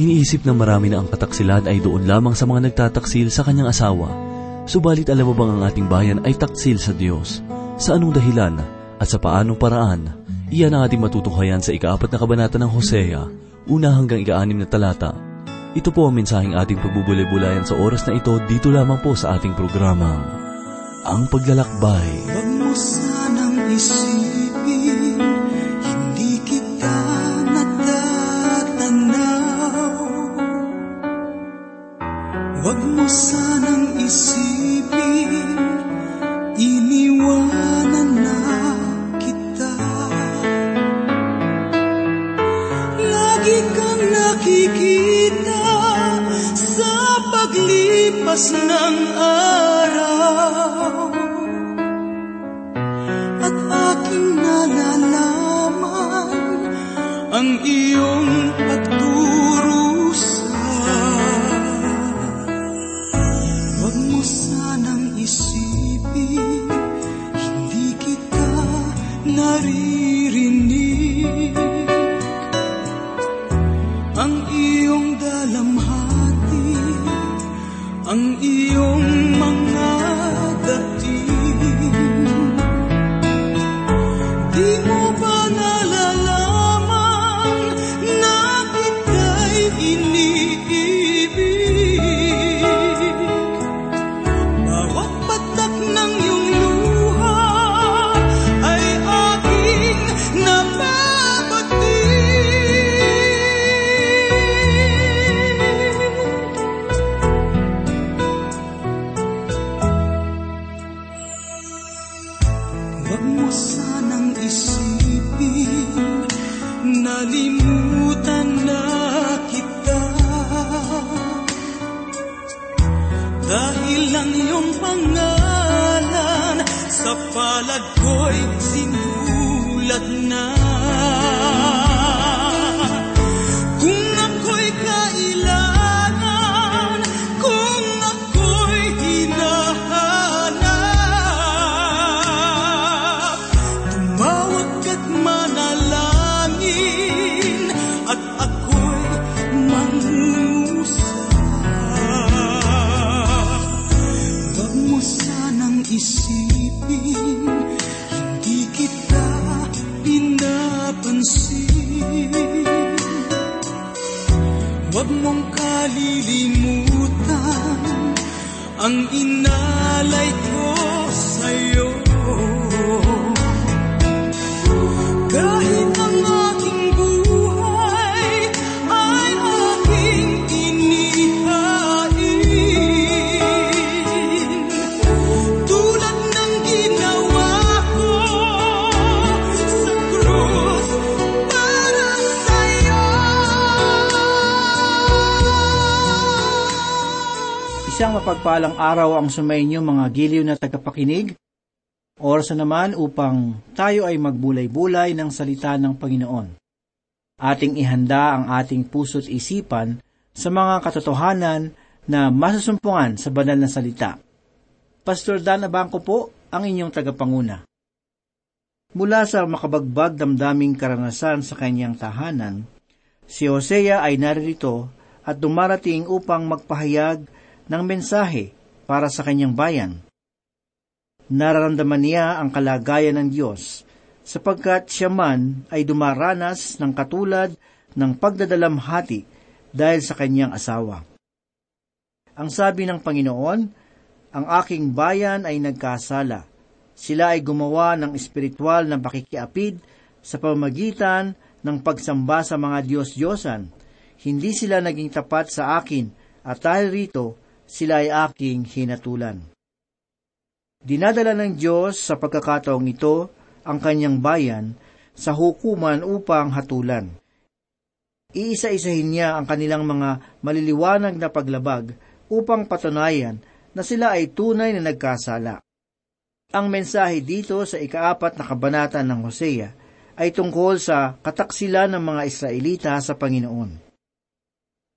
Iniisip ng marami na ang kataksilan ay doon lamang sa mga nagtataksil sa kanyang asawa. Subalit alam mo bang ang ating bayan ay taksil sa Diyos? Sa anong dahilan at sa paanong paraan? Iyan ang ating matutunghayan sa ikaapat na kabanata ng Hosea, una hanggang ikaanim na talata. Ito po ang mensaheng ating pagbubulay-bulayan sa oras na ito dito lamang po sa ating programa. Ang Paglalakbay. Huwag mo sanang isipin, paglipas ng araw. At aking nalalaman ang iyong pinapansin. Huwag mong kalilimutan ang inalay ko sa'yo. Mapagpalang araw ang sumainyo mga giliw na tagapakinig. Oras na naman upang tayo ay magbulay-bulay ng salita ng Panginoon. Ating ihanda ang ating puso't isipan sa mga katotohanan na masusumpungan sa banal na salita. Pastor Dan Abangco po ang inyong tagapanguna. Mula sa makabagbag damdaming karanasan sa kanyang tahanan, si Hosea ay naririto at dumarating upang magpahayag ng mensahe para sa kanyang bayan. Nararamdaman niya ang kalagayan ng Diyos sapagkat siya man ay dumaranas ng katulad ng pagdadalamhati dahil sa kanyang asawa. Ang sabi ng Panginoon, ang aking bayan ay nagkasala. Sila ay gumawa ng espiritual na pakikiapid sa pamagitan ng pagsamba sa mga Diyos-Diyosan. Hindi sila naging tapat sa akin at dahil rito, sila ay aking hinatulan. Dinadala ng Diyos sa pagkakataong ito ang kanyang bayan sa hukuman upang hatulan. Iisa-isahin niya ang kanilang mga maliliwanag na paglabag upang patunayan na sila ay tunay na nagkasala. Ang mensahe dito sa ikaapat na kabanata ng Hosea ay tungkol sa kataksilan ng mga Israelita sa Panginoon.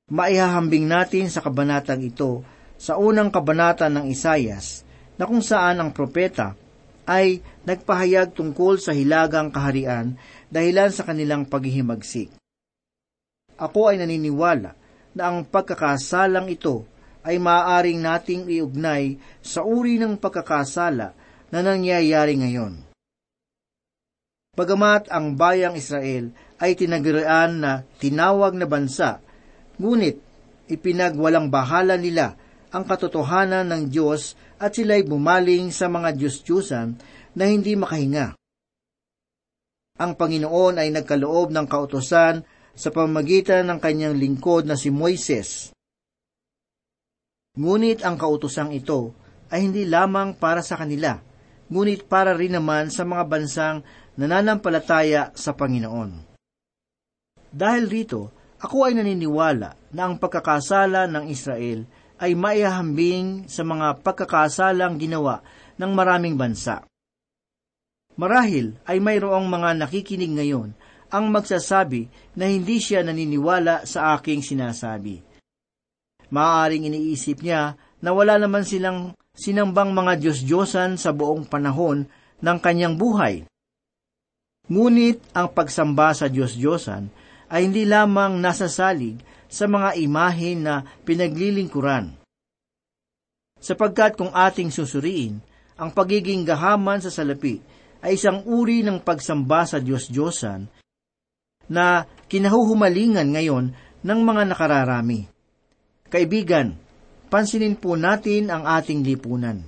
Maihahambing natin sa kabanatang ito sa unang kabanata ng Isayas na kung saan ang propeta ay nagpahayag tungkol sa hilagang kaharian dahilan sa kanilang paghihimagsik. Ako ay naniniwala na ang pagkakasalang ito ay maaaring nating iugnay sa uri ng pagkakasala na nangyayari ngayon. Bagamat ang bayang Israel ay tinagirian na tinawag na bansa, ngunit ipinagwalang bahala nila ang katotohanan ng Diyos at sila'y bumaling sa mga Diyos-Diyusan na hindi makahinga. Ang Panginoon ay nagkaloob ng kautosan sa pamagitan ng kanyang lingkod na si Moises. Ngunit ang kautosang ito ay hindi lamang para sa kanila, ngunit para rin naman sa mga bansang nananampalataya sa Panginoon. Dahil rito, ako ay naniniwala na ang pagkakasala ng Israel ay maihahambing sa mga pagkakasalang ginawa ng maraming bansa. Marahil ay mayroong mga nakikinig ngayon ang magsasabi na hindi siya naniniwala sa aking sinasabi. Maaaring iniisip niya na wala naman silang sinambang mga Diyos-Diyosan sa buong panahon ng kanyang buhay. Ngunit ang pagsamba sa Diyos-Diyosan ay hindi lamang nasasalig sa mga imahe na pinaglilingkuran. Sapagkat kung ating susuriin, ang pagiging gahaman sa salapi ay isang uri ng pagsamba sa Diyos-Diyosan na kinahuhumalingan ngayon ng mga nakararami. Kaibigan, pansinin po natin ang ating lipunan.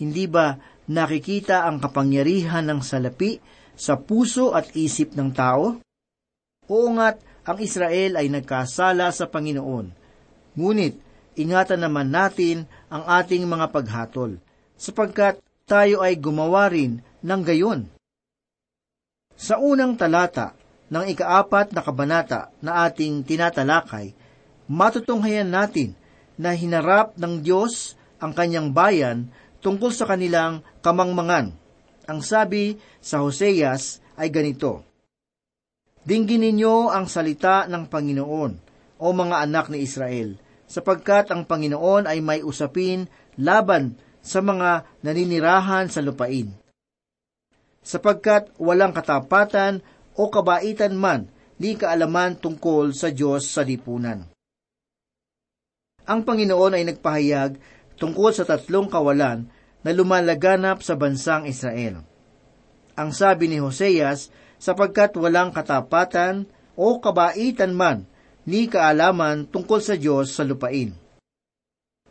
Hindi ba nakikita ang kapangyarihan ng salapi sa puso at isip ng tao? Oo nga't ang Israel ay nagkasala sa Panginoon. Ngunit, ingatan naman natin ang ating mga paghatol, sapagkat tayo ay gumawa rin ng gayon. Sa unang talata, ng ikaapat na kabanata na ating tinatalakay, matutunghayan natin na hinarap ng Diyos ang kanyang bayan tungkol sa kanilang kamangmangan. Ang sabi sa Hoseas ay ganito, Dinggin ninyo ang salita ng Panginoon, o mga anak ni Israel, sapagkat ang Panginoon ay may usapin laban sa mga naninirahan sa lupain. Sapagkat walang katapatan o kabaitan man ni kaalaman tungkol sa Diyos sa lipunan. Ang Panginoon ay nagpahayag tungkol sa tatlong kawalan na lumalaganap sa bansang Israel. Ang sabi ni Hoseas, sapagkat walang katapatan o kabaitan man ni kaalaman tungkol sa Diyos sa lupain.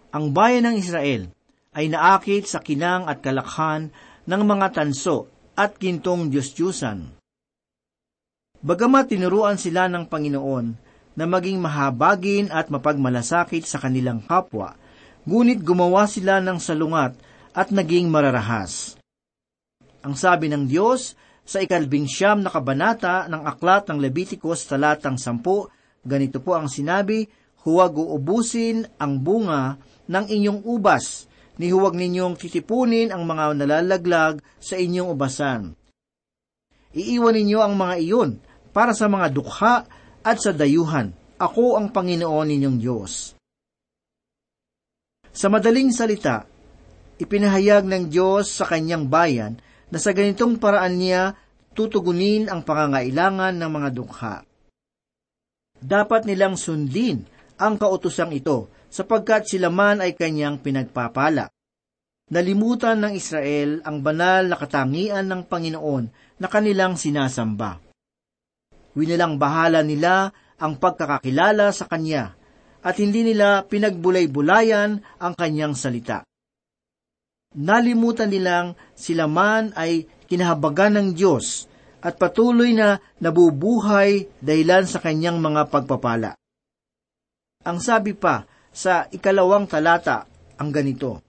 Ang bayan ng Israel ay naakit sa kinang at kalakhan ng mga tanso at gintong Diyos-Diyusan. Bagamat tinuruan sila ng Panginoon na maging mahabagin at mapagmalasakit sa kanilang kapwa, ngunit gumawa sila ng salungat at naging mararahas. Ang sabi ng Diyos sa ikalbing siyam na kabanata ng aklat ng Leviticus talatang sampu, ganito po ang sinabi, Huwag uubusin ang bunga ng inyong ubas, ni huwag ninyong titipunin ang mga nalalaglag sa inyong ubasan. Iiwan ninyo ang mga iyon para sa mga dukha at sa dayuhan. Ako ang Panginoon ninyong Diyos. Sa madaling salita, ipinahayag ng Diyos sa kanyang bayan na sa ganitong paraan niya tutugunin ang pangangailangan ng mga dukha. Dapat nilang sundin ang kautosang ito sapagkat sila man ay kanyang pinagpapala. Nalimutan ng Israel ang banal na katangian ng Panginoon na kanilang sinasamba. Winilang bahala nila ang pagkakakilala sa Kanya at hindi nila pinagbulay-bulayan ang Kanyang salita. Nalimutan nilang sila man ay kinahabagan ng Diyos at patuloy na nabubuhay dahilan sa Kanyang mga pagpapala. Ang sabi pa sa ikalawang talata ang ganito,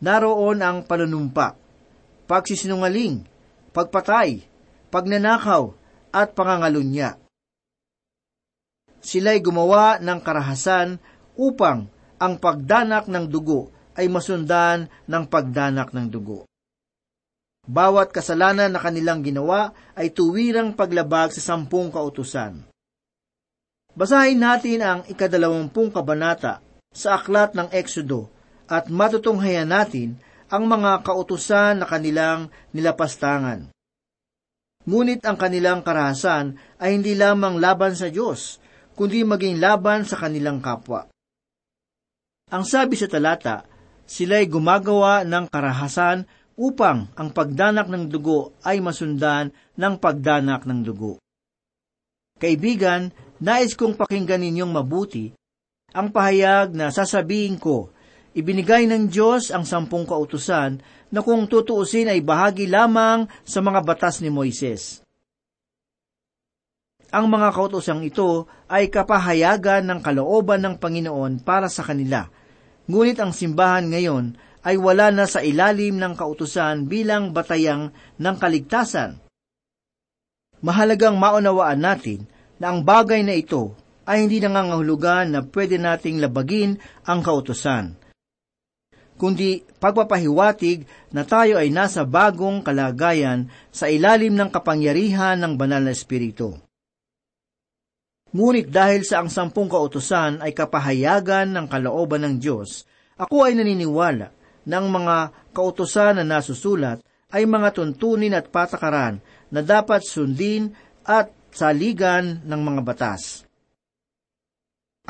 Naroon ang panunumpa, pagsisinungaling, pagpatay, pagnanakaw, at pangangalunya. Sila'y gumawa ng karahasan upang ang pagdanak ng dugo ay masundan ng pagdanak ng dugo. Bawat kasalanan na kanilang ginawa ay tuwirang paglabag sa sampung kautusan. Basahin natin ang ikadalawampung kabanata sa aklat ng Eksodo at matutunghayan natin ang mga kautusan na kanilang nilapastangan. Ngunit ang kanilang karahasan ay hindi lamang laban sa Diyos, kundi maging laban sa kanilang kapwa. Ang sabi sa talata, sila'y gumagawa ng karahasan upang ang pagdanak ng dugo ay masundan ng pagdanak ng dugo. Kaibigan, nais kong pakinggan ninyong mabuti ang pahayag na sasabihin ko, ibinigay ng Diyos ang sampung kautusan na kung tutuusin ay bahagi lamang sa mga batas ni Moises. Ang mga kautosang ito ay kapahayagan ng kalooban ng Panginoon para sa kanila. Ngunit ang simbahan ngayon ay wala na sa ilalim ng kautusan bilang batayang ng kaligtasan. Mahalagang maunawaan natin na ang bagay na ito ay hindi nangangahulugan na pwede nating labagin ang kautusan kundi pagpapahiwatig na tayo ay nasa bagong kalagayan sa ilalim ng kapangyarihan ng banal na espiritu. Ngunit dahil sa ang sampung kautusan ay kapahayagan ng kalooban ng Diyos, ako ay naniniwala na ang mga kautusan na nasusulat ay mga tuntunin at patakaran na dapat sundin at saligan ng mga batas.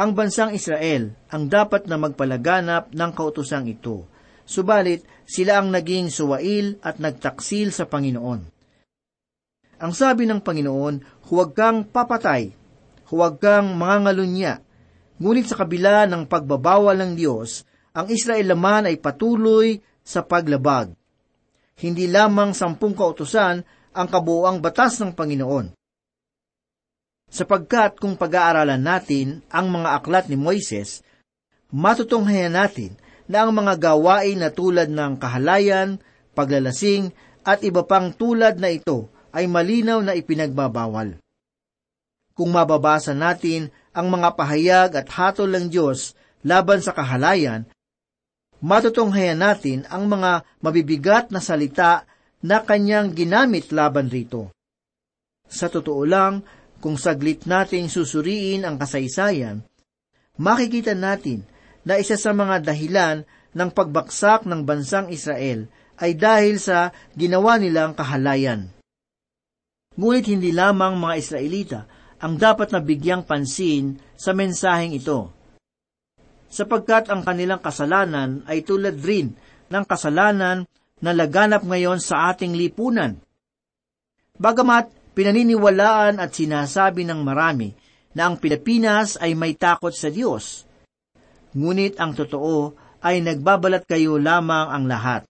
Ang bansang Israel ang dapat na magpalaganap ng kautusang ito, subalit sila ang naging suwail at nagtaksil sa Panginoon. Ang sabi ng Panginoon, huwag kang papatay, huwag kang mangangalunya, ngunit sa kabila ng pagbabawal ng Diyos, ang Israel naman ay patuloy sa paglabag. Hindi lamang sampung kautusan ang kabuoang batas ng Panginoon sapagkat kung pag-aaralan natin ang mga aklat ni Moises, matutunghayan natin na ang mga gawain na tulad ng kahalayan, paglalasing, at iba pang tulad na ito ay malinaw na ipinagbabawal. Kung mababasa natin ang mga pahayag at hatol ng Diyos laban sa kahalayan, matutunghayan natin ang mga mabibigat na salita na kanyang ginamit laban rito. Sa totoo lang, kung saglit nating susuriin ang kasaysayan, makikita natin na isa sa mga dahilan ng pagbaksak ng bansang Israel ay dahil sa ginawa nilang kahalayan. Ngunit hindi lamang mga Israelita ang dapat na bigyang pansin sa mensaheng ito, sapagkat ang kanilang kasalanan ay tulad rin ng kasalanan na laganap ngayon sa ating lipunan. Bagamat pinaniniwalaan at sinasabi ng marami na ang Pilipinas ay may takot sa Diyos. Ngunit ang totoo ay nagbabalat kayo lamang ang lahat.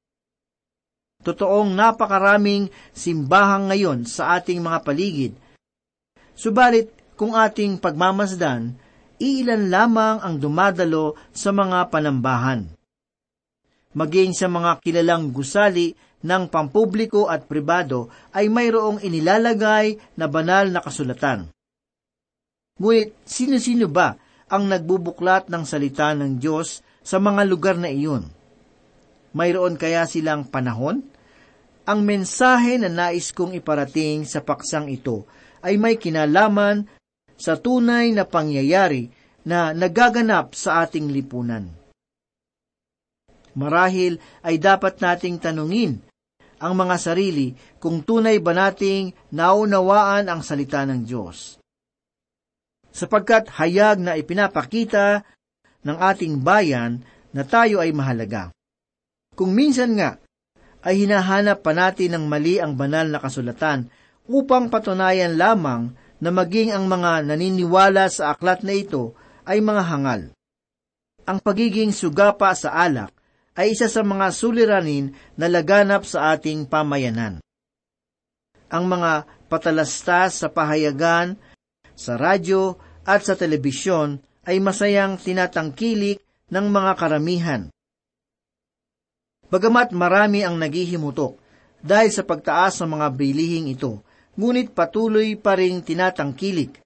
Totoong napakaraming simbahang ngayon sa ating mga paligid. Subalit, kung ating pagmamasdan, iilan lamang ang dumadalo sa mga panambahan. Maging sa mga kilalang gusali ng pampubliko at pribado ay mayroong inilalagay na banal na kasulatan. Ngunit sino-sino ba ang nagbubuklat ng salita ng Diyos sa mga lugar na iyon? Mayroon kaya silang panahon? Ang mensahe na nais kong iparating sa paksang ito ay may kinalaman sa tunay na pangyayari na nagaganap sa ating lipunan. Marahil ay dapat nating tanungin ang mga sarili kung tunay ba nating naunawaan ang salita ng Diyos. Sapagkat hayag na ipinapakita ng ating bayan na tayo ay mahalaga. Kung minsan nga ay hinahanap pa natin ng mali ang banal na kasulatan upang patunayan lamang na maging ang mga naniniwala sa aklat na ito ay mga hangal. Ang pagiging sugapa sa alak ay isa sa mga suliranin na laganap sa ating pamayanan. Ang mga patalastas sa pahayagan, sa radyo at sa telebisyon ay masayang tinatangkilik ng mga karamihan. Bagamat marami ang naghihimutok dahil sa pagtaas ng mga bilihing ito, ngunit patuloy pa ring tinatangkilik.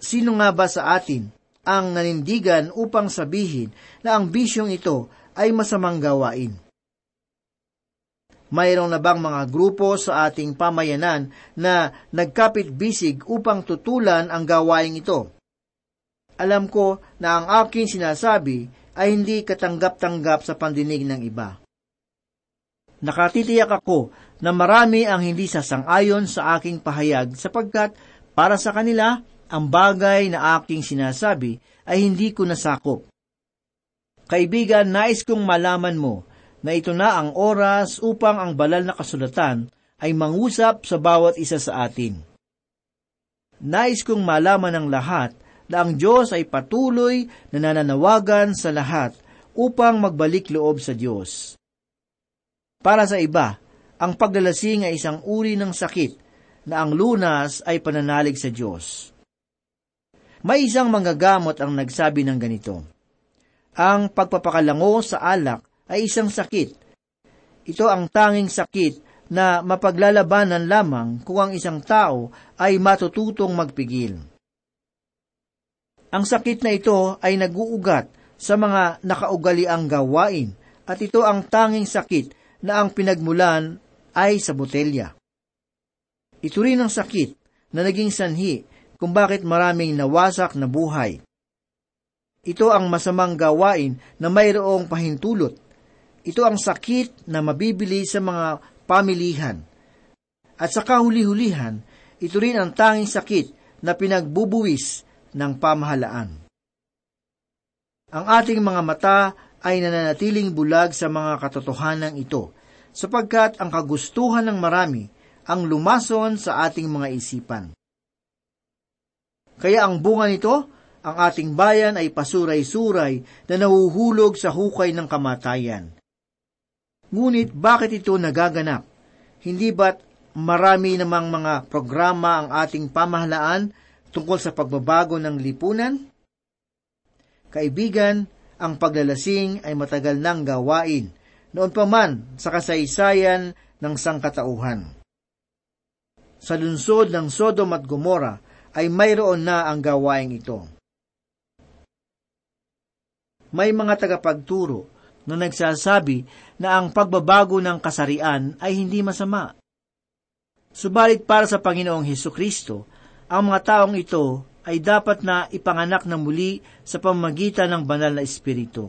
Sino nga ba sa atin ang nanindigan upang sabihin na ang bisyong ito ay masamang gawain. Mayroong na bang mga grupo sa ating pamayanan na nagkapit-bisig upang tutulan ang gawain ito? Alam ko na ang aking sinasabi ay hindi katanggap-tanggap sa pandinig ng iba. Nakatitiyak ako na marami ang hindi sasang-ayon sa aking pahayag sapagkat para sa kanila ang bagay na aking sinasabi ay hindi ko nasakop. Kaibigan, nais kong malaman mo na ito na ang oras upang ang banal na kasulatan ay mangusap sa bawat isa sa atin. Nais kong malaman ng lahat na ang Diyos ay patuloy na nananawagan sa lahat upang magbalik loob sa Diyos. Para sa iba, ang paglalasing ay isang uri ng sakit na ang lunas ay pananalig sa Diyos. May isang manggagamot ang nagsabi ng ganito, Ang pagpapakalango sa alak ay isang sakit. Ito ang tanging sakit na mapaglalabanan lamang kung ang isang tao ay matututong magpigil. Ang sakit na ito ay naguugat sa mga nakaugaliang gawain at ito ang tanging sakit na ang pinagmulan ay sa botelya. Ito rin ang sakit na naging sanhi kung bakit maraming nawasak na buhay. Ito ang masamang gawain na mayroong pahintulot. Ito ang sakit na mabibili sa mga pamilihan. At sa kahuli-hulihan, ito rin ang tanging sakit na pinagbubuwis ng pamahalaan. Ang ating mga mata ay nananatiling bulag sa mga katotohanan ito, sapagkat ang kagustuhan ng marami ang lumason sa ating mga isipan. Kaya ang bunga nito, ang ating bayan ay pasuray-suray na nahuhulog sa hukay ng kamatayan. Ngunit bakit ito nagaganap? Hindi ba't marami namang mga programa ang ating pamahalaan tungkol sa pagbabago ng lipunan? Kaibigan, ang paglalasing ay matagal nang gawain, noon pa man sa kasaysayan ng sangkatauhan. Sa lunsod ng Sodom at Gomora ay mayroon na ang gawaing ito. May mga tagapagturo na nagsasabi na ang pagbabago ng kasarian ay hindi masama. Subalit para sa Panginoong Heso Kristo, ang mga taong ito ay dapat na ipanganak na muli sa pamagitan ng banal na espiritu.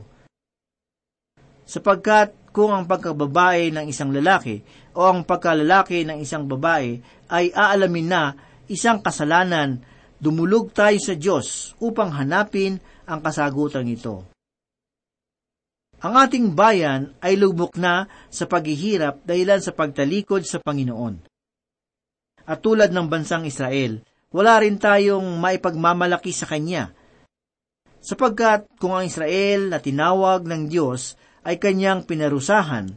Sapagkat kung ang pagkababae ng isang lalaki o ang pagkalalaki ng isang babae ay aalamin na isang kasalanan, dumulog tayo sa Diyos upang hanapin ang kasagutan ito. Ang ating bayan ay lubok na sa paghihirap dahilan sa pagtalikod sa Panginoon. At tulad ng bansang Israel, wala rin tayong maipagmamalaki sa Kanya. Sapagkat kung ang Israel na tinawag ng Diyos ay Kanyang pinarusahan,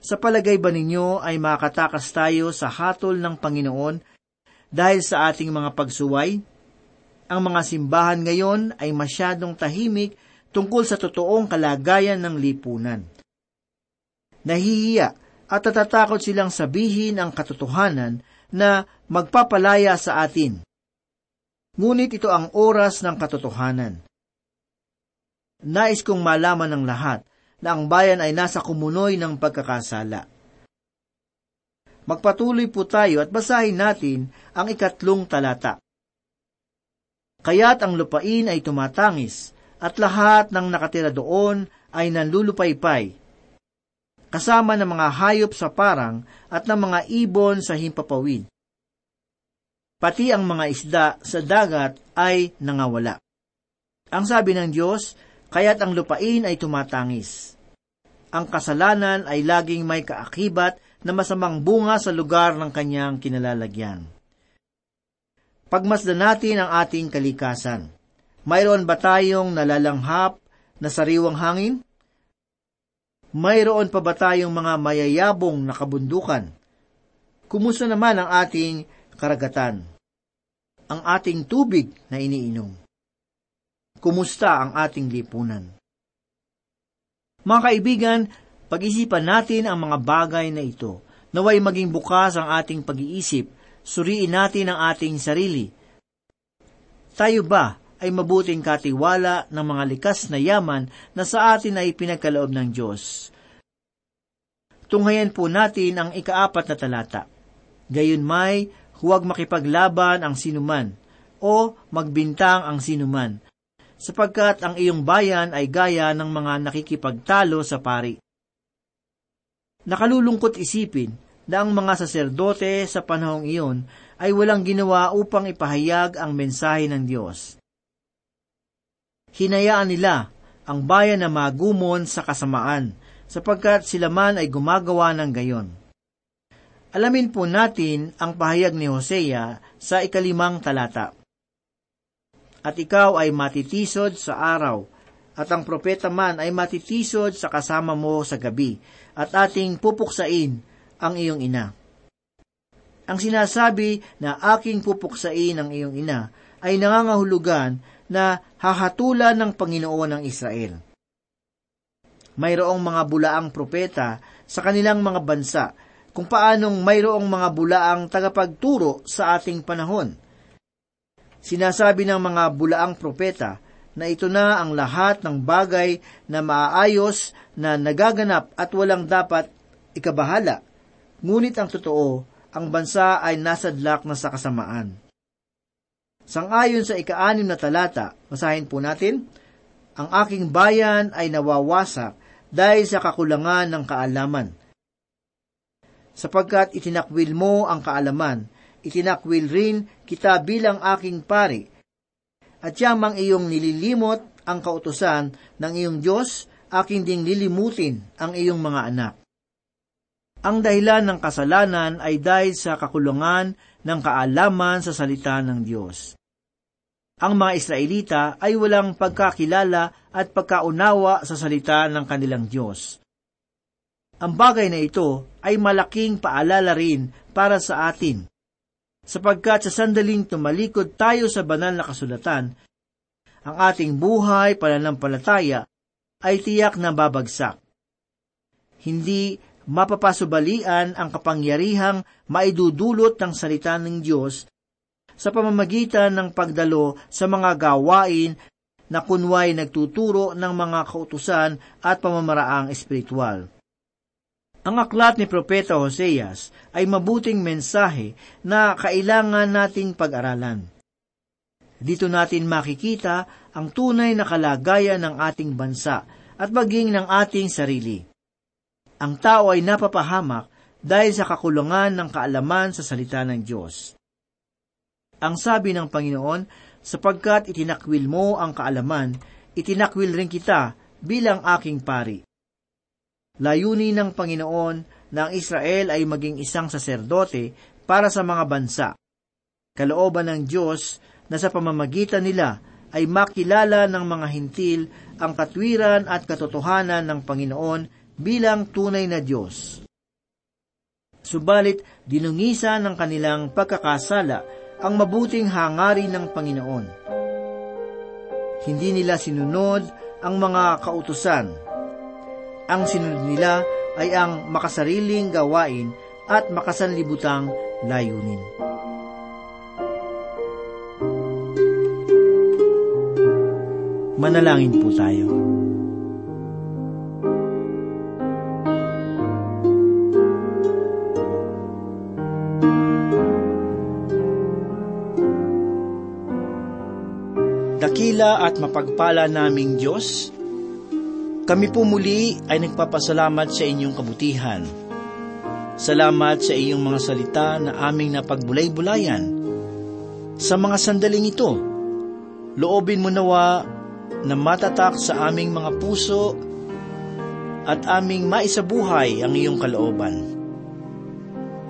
sa palagay ba ninyo ay makatakas tayo sa hatol ng Panginoon dahil sa ating mga pagsuway? Ang mga simbahan ngayon ay masyadong tahimik tungkol sa totoong kalagayan ng lipunan. Nahihiya at natatakot silang sabihin ang katotohanan na magpapalaya sa atin. Ngunit ito ang oras ng katotohanan. Nais kong malaman ng lahat na ang bayan ay nasa kumunoy ng pagkakasala. Magpatuloy po tayo at basahin natin ang ikatlong talata. Kaya't ang lupain ay tumatangis at lahat ng nakatira doon ay nanlulupaypay, kasama ng mga hayop sa parang at ng mga ibon sa himpapawid. Pati ang mga isda sa dagat ay nangawala. Ang sabi ng Diyos, kaya't ang lupain ay tumatangis. Ang kasalanan ay laging may kaakibat na masamang bunga sa lugar ng kanyang kinalalagyan. Pagmasdan natin ang ating kalikasan. Mayroon ba tayong nalalanghap na sariwang hangin? Mayroon pa ba tayong mga mayayabong na kabundukan? Kumusta naman ang ating karagatan? Ang ating tubig na iniinom? Kumusta ang ating lipunan? Mga kaibigan, pag-isipan natin ang mga bagay na ito. Naway maging bukas ang ating pag-iisip, suriin natin ang ating sarili. Tayo ba ay mabuting katiwala ng mga likas na yaman na sa atin ay pinagkaloob ng Diyos. Tunghayan po natin ang ikaapat na talata. Gayon may, huwag makipaglaban ang sinuman o magbintang ang sinuman, sapagkat ang iyong bayan ay gaya ng mga nakikipagtalo sa pari. Nakalulungkot isipin na ang mga saserdote sa panahong iyon ay walang ginawa upang ipahayag ang mensahe ng Diyos. Hinayaan nila ang bayan na magumon sa kasamaan, sapagkat sila man ay gumagawa ng gayon. Alamin po natin ang pahayag ni Hosea sa ikalimang talata. At ikaw ay matitisod sa araw, at ang propeta man ay matitisod sa kasama mo sa gabi, at ating pupuksain ang iyong ina. Ang sinasabi na aking pupuksain ang iyong ina ay nangangahulugan na hahatulan ng Panginoon ng Israel. Mayroong mga bulaang propeta sa kanilang mga bansa kung paanong mayroong mga bulaang tagapagturo sa ating panahon. Sinasabi ng mga bulaang propeta na ito na ang lahat ng bagay na maaayos na nagaganap at walang dapat ikabahala. Ngunit ang totoo, ang bansa ay nasadlak na sa kasamaan. Sangayon sa ikaanim na talata, masahin po natin, ang aking bayan ay nawawasak dahil sa kakulangan ng kaalaman. Sapagkat itinakwil mo ang kaalaman, itinakwil rin kita bilang aking pari, at yamang iyong nililimot ang kautusan ng iyong Diyos, aking ding lilimutin ang iyong mga anak. Ang dahilan ng kasalanan ay dahil sa kakulangan ng kaalaman sa salita ng Diyos. Ang mga Israelita ay walang pagkakilala at pagkaunawa sa salita ng kanilang Diyos. Ang bagay na ito ay malaking paalala rin para sa atin, sapagkat sa sandaling tumalikod tayo sa banal na kasulatan, ang ating buhay pananampalataya ay tiyak na babagsak. Hindi mapapasubalian ang kapangyarihang maidudulot ng salita ng Diyos sa pamamagitan ng pagdalo sa mga gawain na kunway nagtuturo ng mga kautusan at pamamaraang espiritual. Ang aklat ni Propeta Hoseas ay mabuting mensahe na kailangan nating pag-aralan. Dito natin makikita ang tunay na kalagayan ng ating bansa at maging ng ating sarili. Ang tao ay napapahamak dahil sa kakulangan ng kaalaman sa salita ng Diyos. Ang sabi ng Panginoon, sapagkat itinakwil mo ang kaalaman, itinakwil rin kita bilang aking pari. Layunin ng Panginoon na ang Israel ay maging isang saserdote para sa mga bansa. Kalooban ng Diyos na sa pamamagitan nila ay makilala ng mga hintil ang katwiran at katotohanan ng Panginoon bilang tunay na Diyos. Subalit, dinungisa ng kanilang pagkakasala ang mabuting hangarin ng Panginoon. Hindi nila sinunod ang mga kautusan ang sinunod nila ay ang makasariling gawain at makasanlibutang layunin. Manalangin po tayo. Dakila at mapagpala naming Diyos, kami po muli ay nagpapasalamat sa inyong kabutihan. Salamat sa iyong mga salita na aming napagbulay-bulayan. Sa mga sandaling ito, loobin mo nawa na matatak sa aming mga puso at aming maisabuhay ang iyong kalooban.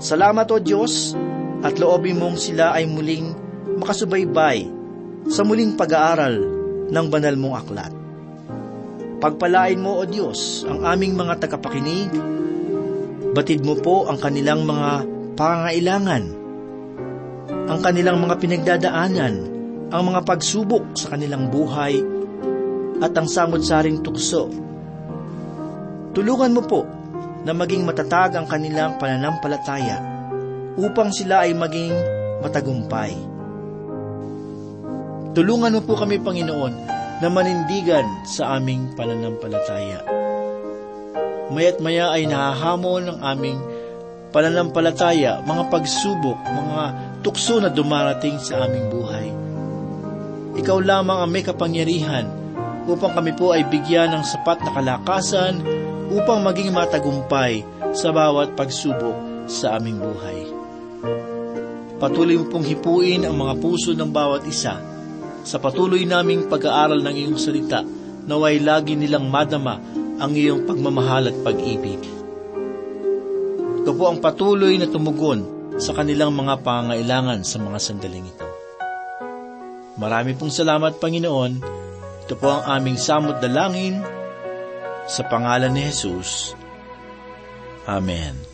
Salamat o Diyos at loobin mong sila ay muling makasubaybay sa muling pag-aaral ng banal mong aklat. Pagpalain mo, O Diyos, ang aming mga tagapakinig. Batid mo po ang kanilang mga pangailangan, ang kanilang mga pinagdadaanan, ang mga pagsubok sa kanilang buhay, at ang samot-saring tukso. Tulungan mo po na maging matatag ang kanilang pananampalataya upang sila ay maging matagumpay. Tulungan mo po kami, Panginoon, na manindigan sa aming pananampalataya. Maya't maya ay nahahamon ng aming pananampalataya, mga pagsubok, mga tukso na dumarating sa aming buhay. Ikaw lamang ang may kapangyarihan upang kami po ay bigyan ng sapat na kalakasan upang maging matagumpay sa bawat pagsubok sa aming buhay. Patuloy mo pong hipuin ang mga puso ng bawat isa sa patuloy naming pag-aaral ng iyong salita naway lagi nilang madama ang iyong pagmamahal at pag-ibig. Ito po ang patuloy na tumugon sa kanilang mga pangailangan sa mga sandaling ito. Marami pong salamat, Panginoon. Ito po ang aming samot dalangin sa pangalan ni Jesus. Amen.